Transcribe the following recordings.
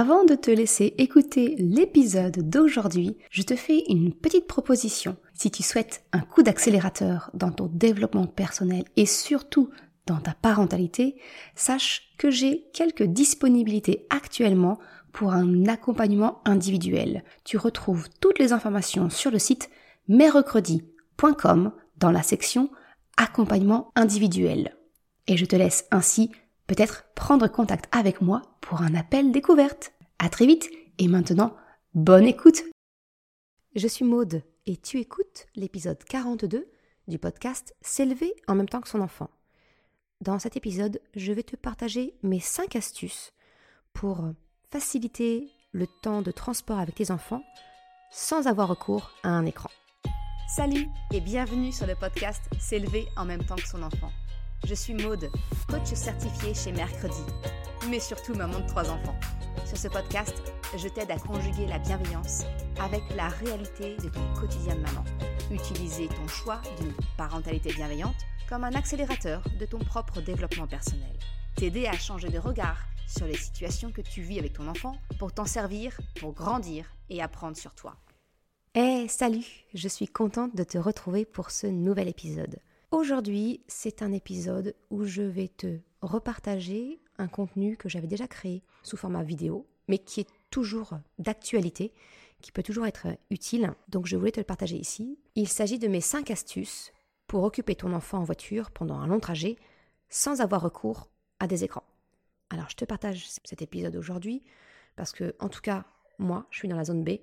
Avant de te laisser écouter l'épisode d'aujourd'hui, je te fais une petite proposition. Si tu souhaites un coup d'accélérateur dans ton développement personnel et surtout dans ta parentalité, sache que j'ai quelques disponibilités actuellement pour un accompagnement individuel. Tu retrouves toutes les informations sur le site merrecredi.com dans la section accompagnement individuel. Et je te laisse ainsi peut-être prendre contact avec moi pour un appel découverte. À très vite et maintenant, bonne écoute. Je suis Maude et tu écoutes l'épisode 42 du podcast S'élever en même temps que son enfant. Dans cet épisode, je vais te partager mes 5 astuces pour faciliter le temps de transport avec tes enfants sans avoir recours à un écran. Salut et bienvenue sur le podcast S'élever en même temps que son enfant. Je suis Maude, coach certifié chez Mercredi, mais surtout maman de trois enfants. Sur ce podcast, je t'aide à conjuguer la bienveillance avec la réalité de ton quotidien de maman. Utiliser ton choix d'une parentalité bienveillante comme un accélérateur de ton propre développement personnel. T'aider à changer de regard sur les situations que tu vis avec ton enfant pour t'en servir, pour grandir et apprendre sur toi. Eh salut, je suis contente de te retrouver pour ce nouvel épisode. Aujourd'hui, c'est un épisode où je vais te repartager un contenu que j'avais déjà créé sous format vidéo, mais qui est toujours d'actualité, qui peut toujours être utile, donc je voulais te le partager ici. Il s'agit de mes 5 astuces pour occuper ton enfant en voiture pendant un long trajet sans avoir recours à des écrans. Alors je te partage cet épisode aujourd'hui parce que, en tout cas, moi, je suis dans la zone B.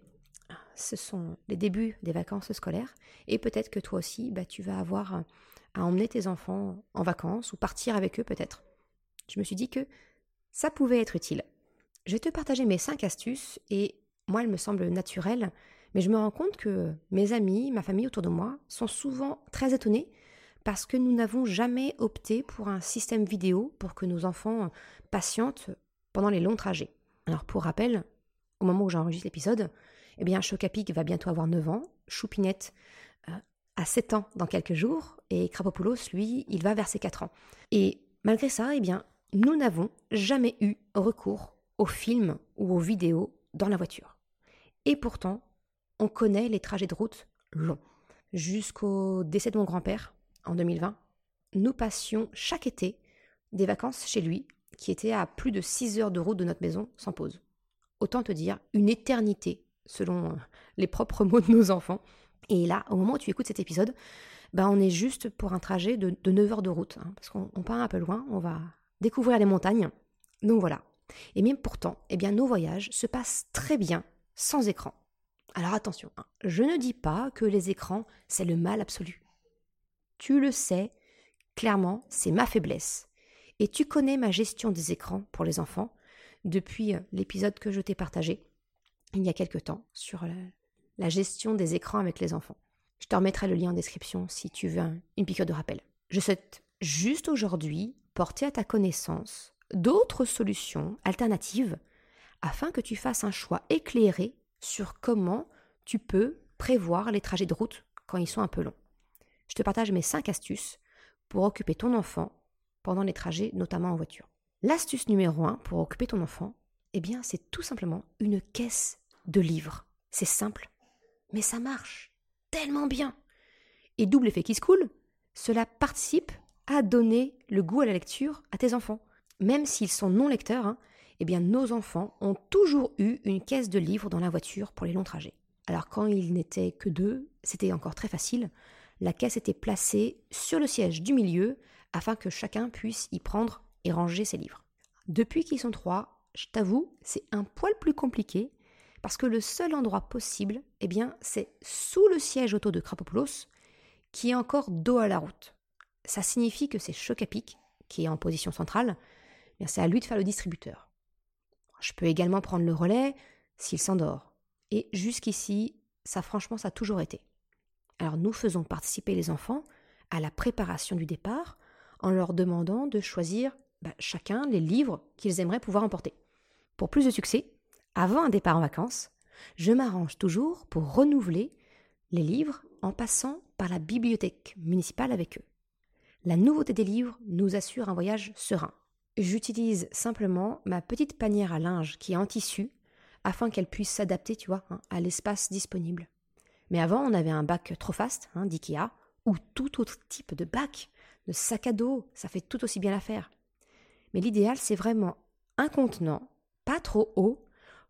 Ce sont les débuts des vacances scolaires et peut-être que toi aussi, bah, tu vas avoir à emmener tes enfants en vacances ou partir avec eux peut-être. Je me suis dit que ça pouvait être utile. Je vais te partager mes 5 astuces et moi elles me semblent naturelles, mais je me rends compte que mes amis, ma famille autour de moi sont souvent très étonnés parce que nous n'avons jamais opté pour un système vidéo pour que nos enfants patientent pendant les longs trajets. Alors pour rappel, au moment où j'enregistre l'épisode, eh bien Chocapic va bientôt avoir 9 ans, Choupinette a 7 ans dans quelques jours, et Krapopoulos, lui, il va vers ses 4 ans. Et malgré ça, eh bien, nous n'avons jamais eu recours aux films ou aux vidéos dans la voiture. Et pourtant, on connaît les trajets de route longs. Jusqu'au décès de mon grand-père, en 2020, nous passions chaque été des vacances chez lui, qui étaient à plus de 6 heures de route de notre maison sans pause. Autant te dire une éternité, selon les propres mots de nos enfants, et là, au moment où tu écoutes cet épisode, ben on est juste pour un trajet de, 9 heures de route, hein, parce qu'on part un peu loin, on va découvrir les montagnes. Donc voilà. Et même pourtant, eh bien, nos voyages se passent très bien sans écran. Alors attention, hein, je ne dis pas que les écrans, c'est le mal absolu. Tu le sais, clairement, c'est ma faiblesse. Et tu connais ma gestion des écrans pour les enfants depuis euh, l'épisode que je t'ai partagé il y a quelque temps sur la gestion des écrans avec les enfants. Je te remettrai le lien en description si tu veux une piqûre de rappel. Je souhaite juste aujourd'hui porter à ta connaissance d'autres solutions alternatives afin que tu fasses un choix éclairé sur comment tu peux prévoir les trajets de route quand ils sont un peu longs. Je te partage mes 5 astuces pour occuper ton enfant pendant les trajets, notamment en voiture. L'astuce numéro 1 pour occuper ton enfant, eh bien, c'est tout simplement une caisse de livres. C'est simple, mais ça marche tellement bien. Et double effet qui se coule, cela participe à donner le goût à la lecture à tes enfants. Même s'ils sont non lecteurs, hein, eh bien nos enfants ont toujours eu une caisse de livres dans la voiture pour les longs trajets. Alors quand ils n'étaient que deux, c'était encore très facile. La caisse était placée sur le siège du milieu afin que chacun puisse y prendre et ranger ses livres. Depuis qu'ils sont trois, je t'avoue, c'est un poil plus compliqué parce que le seul endroit possible, eh bien, c'est sous le siège auto de Krapopoulos, qui est encore dos à la route. Ça signifie que c'est Chocapic, qui est en position centrale, eh c'est à lui de faire le distributeur. Je peux également prendre le relais s'il s'endort. Et jusqu'ici, ça franchement, ça a toujours été. Alors nous faisons participer les enfants à la préparation du départ en leur demandant de choisir bah, chacun les livres qu'ils aimeraient pouvoir emporter. Pour plus de succès, avant un départ en vacances, je m'arrange toujours pour renouveler les livres en passant par la bibliothèque municipale avec eux. La nouveauté des livres nous assure un voyage serein. j'utilise simplement ma petite panière à linge qui est en tissu afin qu'elle puisse s'adapter, tu hein, à l'espace disponible. Mais avant, on avait un bac trop fast hein, d'IKEA ou tout autre type de bac, de sac à dos, ça fait tout aussi bien l'affaire. Mais l'idéal, c'est vraiment un contenant, pas trop haut,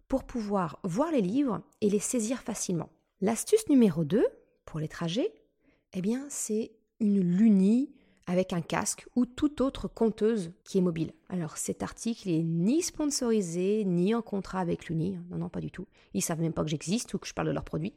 pour pouvoir voir les livres et les saisir facilement. L'astuce numéro 2 pour les trajets, eh bien, c'est une lunie avec un casque ou toute autre conteuse qui est mobile. Alors cet article n'est ni sponsorisé ni en contrat avec l'Uni, non non pas du tout. Ils savent même pas que j'existe ou que je parle de leurs produits.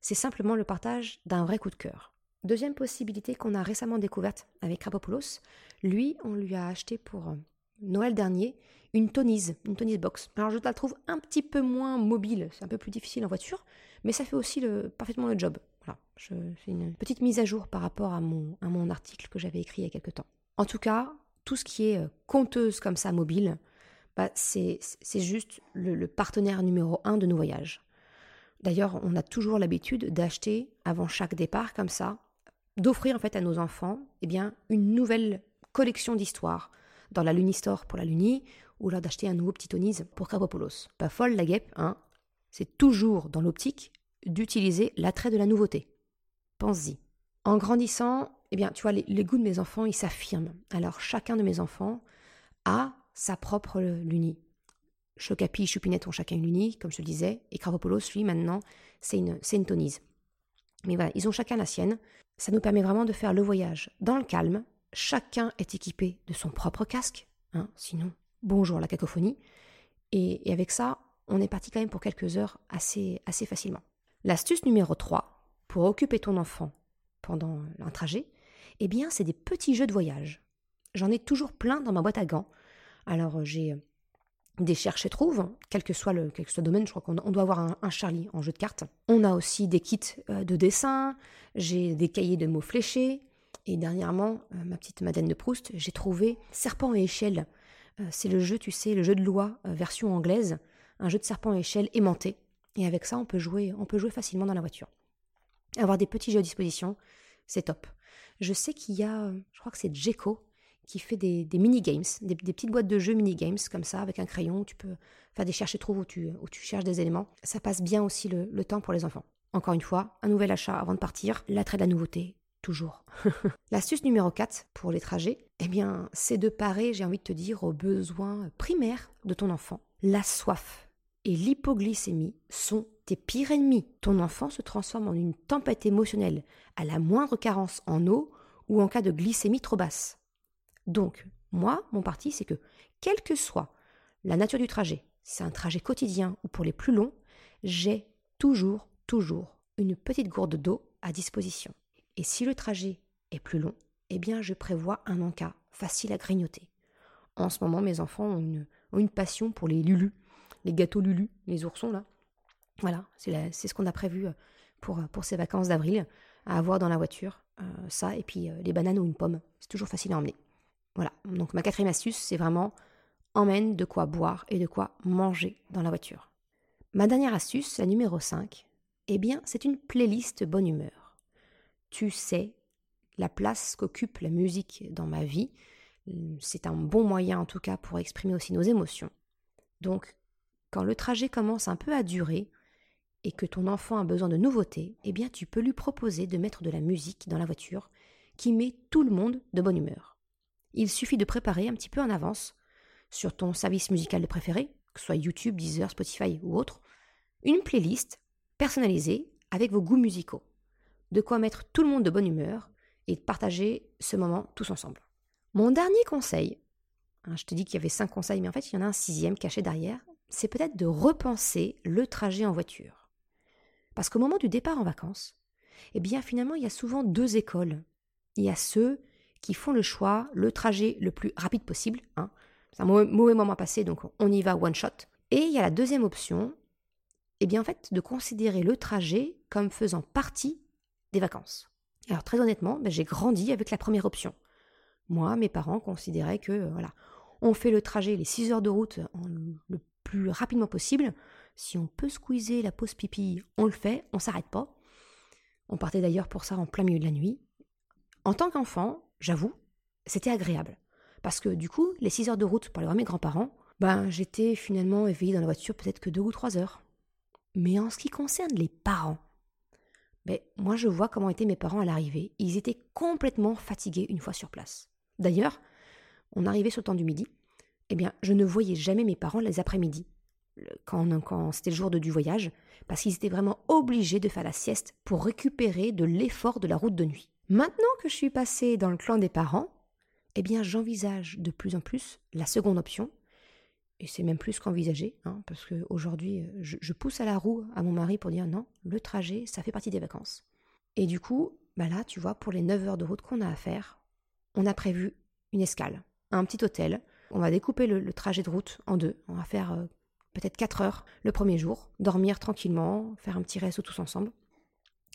C'est simplement le partage d'un vrai coup de cœur. Deuxième possibilité qu'on a récemment découverte avec Rapopoulos, lui on lui a acheté pour euh, Noël dernier une tonise, une tonise box. Alors je la trouve un petit peu moins mobile, c'est un peu plus difficile en voiture, mais ça fait aussi le, parfaitement le job. Voilà, fais une petite mise à jour par rapport à mon, article que j'avais écrit il y a quelques temps. En tout cas, tout ce qui est euh, conteuse comme ça, mobile, bah, c'est juste le, partenaire numéro un de nos voyages. D'ailleurs, on a toujours l'habitude d'acheter avant chaque départ comme ça, d'offrir en fait à nos enfants eh bien, une nouvelle collection d'histoires dans la Lunistore pour la Luni ou alors d'acheter un nouveau petit tonise pour Carbopolos. Pas folle la guêpe, hein C'est toujours dans l'optique d'utiliser l'attrait de la nouveauté. Pense-y. En grandissant, eh bien, tu vois, les, goûts de mes enfants, ils s'affirment. Alors, chacun de mes enfants a sa propre luni. Chocapi et Chupinette ont chacun une luni, comme je le disais, et Carbopolos, lui, maintenant, c'est une, c'est une tonise. Mais voilà, ils ont chacun la sienne. Ça nous permet vraiment de faire le voyage dans le calme. Chacun est équipé de son propre casque, hein, sinon bonjour la cacophonie. Et, avec ça, on est parti quand même pour quelques heures assez, assez facilement. L'astuce numéro 3 pour occuper ton enfant pendant un trajet, eh bien, c'est des petits jeux de voyage. J'en ai toujours plein dans ma boîte à gants. Alors, j'ai des cherches et trouve, quel que soit le, quel que soit domaine, je crois qu'on doit avoir un, Charlie en jeu de cartes. On a aussi des kits euh, de dessin, j'ai des cahiers de mots fléchés, et dernièrement, euh, ma petite Madeleine de Proust, j'ai trouvé Serpent et échelle euh, c'est le jeu, tu sais, le jeu de loi euh, version anglaise, un jeu de serpent à échelle aimanté. Et avec ça, on peut jouer, on peut jouer facilement dans la voiture. Avoir des petits jeux à disposition, c'est top. Je sais qu'il y a, je crois que c'est Jeco qui fait des, mini-games, des, petites boîtes de jeux mini-games comme ça, avec un crayon, tu peux faire des cherches et trouves où tu, où tu cherches des éléments. Ça passe bien aussi le temps pour les enfants. Encore une fois, un nouvel achat avant de partir, l'attrait de la nouveauté, toujours. L'astuce numéro 4 pour les trajets, eh bien, c'est de parer, j'ai envie de te dire, aux besoins primaires de ton enfant. La soif et l'hypoglycémie sont tes pires ennemis. Ton enfant se transforme en une tempête émotionnelle à la moindre carence en eau ou en cas de glycémie trop basse. Donc, moi, mon parti, c'est que, quelle que soit la nature du trajet, si c'est un trajet quotidien ou pour les plus longs, j'ai toujours, toujours une petite gourde d'eau à disposition. Et si le trajet est plus long, eh bien je prévois un encas facile à grignoter. En ce moment, mes enfants ont une, passion pour les lulus, les gâteaux lulus, les oursons là. Voilà, c'est ce qu'on a prévu euh, pour, euh, pour ces vacances d'avril, à avoir dans la voiture. Euh, ça, et puis les bananes ou une pomme, c'est toujours facile à emmener. Voilà, donc ma quatrième astuce, c'est vraiment emmène de quoi boire et de quoi manger dans la voiture. Ma dernière astuce, la numéro 5, eh bien, c'est une playlist bonne humeur tu sais la place qu'occupe la musique dans ma vie. C'est un bon moyen en tout cas pour exprimer aussi nos émotions. Donc, quand le trajet commence un peu à durer et que ton enfant a besoin de nouveautés, eh bien tu peux lui proposer de mettre de la musique dans la voiture qui met tout le monde de bonne humeur. Il suffit de préparer un petit peu en avance sur ton service musical de préféré, que ce soit YouTube, Deezer, Spotify ou autre, une playlist personnalisée avec vos goûts musicaux de quoi mettre tout le monde de bonne humeur et de partager ce moment tous ensemble. Mon dernier conseil, hein, je te dis qu'il y avait cinq conseils, mais en fait il y en a un sixième caché derrière, c'est peut-être de repenser le trajet en voiture. Parce qu'au moment du départ en vacances, eh bien finalement il y a souvent deux écoles. Il y a ceux qui font le choix, le trajet le plus rapide possible, hein. c'est un mauvais moment passé, donc on y va one shot. Et il y a la deuxième option, eh bien en fait de considérer le trajet comme faisant partie des vacances. Alors très honnêtement, ben, j'ai grandi avec la première option. Moi, mes parents considéraient que euh, voilà, on fait le trajet, les 6 heures de route le plus rapidement possible. Si on peut squeezer la pause pipi, on le fait, on s'arrête pas. On partait d'ailleurs pour ça en plein milieu de la nuit. En tant qu'enfant, j'avoue, c'était agréable. Parce que du coup, les 6 heures de route pour aller voir mes grands-parents, ben j'étais finalement éveillée dans la voiture peut-être que 2 ou 3 heures. Mais en ce qui concerne les parents, moi je vois comment étaient mes parents à l'arrivée. Ils étaient complètement fatigués une fois sur place. D'ailleurs, on arrivait sur temps du midi, eh bien je ne voyais jamais mes parents les après-midi, quand, quand c'était le jour de, du voyage, parce qu'ils étaient vraiment obligés de faire la sieste pour récupérer de l'effort de la route de nuit. Maintenant que je suis passée dans le clan des parents, eh bien j'envisage de plus en plus la seconde option, et c'est même plus qu'envisagé, hein, parce qu'aujourd'hui, je, je pousse à la roue à mon mari pour dire non, le trajet, ça fait partie des vacances. Et du coup, bah là, tu vois, pour les 9 heures de route qu'on a à faire, on a prévu une escale, un petit hôtel. On va découper le, trajet de route en deux. On va faire euh, peut-être 4 heures le premier jour, dormir tranquillement, faire un petit resto tous ensemble.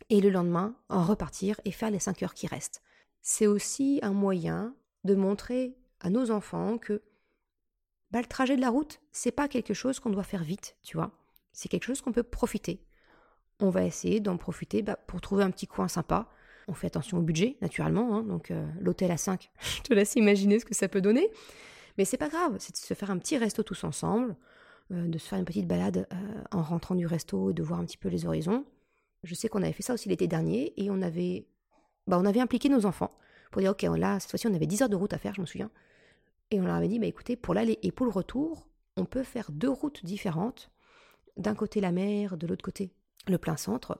Et le lendemain, en repartir et faire les 5 heures qui restent. C'est aussi un moyen de montrer à nos enfants que bah, le trajet de la route, c'est pas quelque chose qu'on doit faire vite, tu vois. C'est quelque chose qu'on peut profiter. On va essayer d'en profiter bah, pour trouver un petit coin sympa. On fait attention au budget, naturellement. Hein. donc euh, l'hôtel à 5, je te laisse imaginer ce que ça peut donner. Mais c'est pas grave, c'est de se faire un petit resto tous ensemble, euh, de se faire une petite balade euh, en rentrant du resto et de voir un petit peu les horizons. Je sais qu'on avait fait ça aussi l'été dernier et on avait, bah, on avait impliqué nos enfants pour dire ok, là, cette fois-ci, on avait 10 heures de route à faire, je me souviens. Et on leur avait dit, bah, écoutez, pour l'aller et pour le retour, on peut faire deux routes différentes. D'un côté la mer, de l'autre côté le plein centre.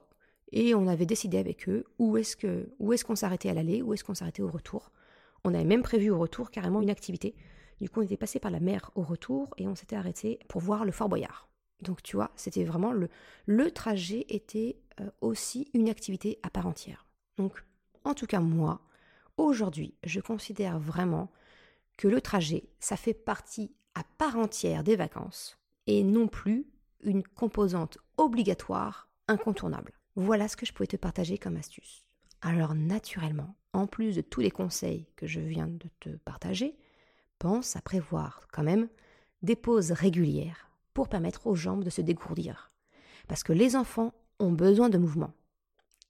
Et on avait décidé avec eux où est-ce que est-ce qu'on s'arrêtait à l'aller, où est-ce qu'on s'arrêtait au retour. On avait même prévu au retour carrément une activité. Du coup, on était passé par la mer au retour et on s'était arrêté pour voir le Fort Boyard. Donc tu vois, c'était vraiment le le trajet était euh, aussi une activité à part entière. Donc en tout cas moi, aujourd'hui, je considère vraiment que le trajet, ça fait partie à part entière des vacances et non plus une composante obligatoire, incontournable. Voilà ce que je pouvais te partager comme astuce. Alors naturellement, en plus de tous les conseils que je viens de te partager, pense à prévoir quand même des pauses régulières pour permettre aux jambes de se dégourdir. Parce que les enfants ont besoin de mouvement.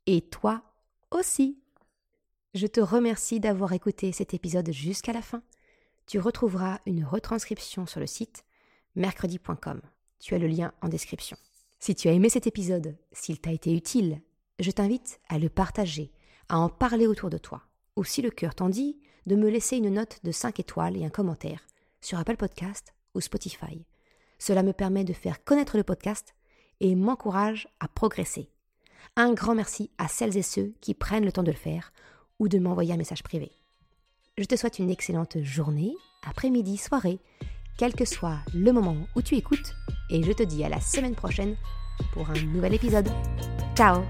Et toi aussi. Je te remercie d'avoir écouté cet épisode jusqu'à la fin. Tu retrouveras une retranscription sur le site mercredi.com. Tu as le lien en description. Si tu as aimé cet épisode, s'il t'a été utile, je t'invite à le partager, à en parler autour de toi. Ou si le cœur t'en dit, de me laisser une note de 5 étoiles et un commentaire sur Apple Podcast ou Spotify. Cela me permet de faire connaître le podcast et m'encourage à progresser. Un grand merci à celles et ceux qui prennent le temps de le faire ou de m'envoyer un message privé. Je te souhaite une excellente journée, après-midi, soirée, quel que soit le moment où tu écoutes, et je te dis à la semaine prochaine pour un nouvel épisode. Ciao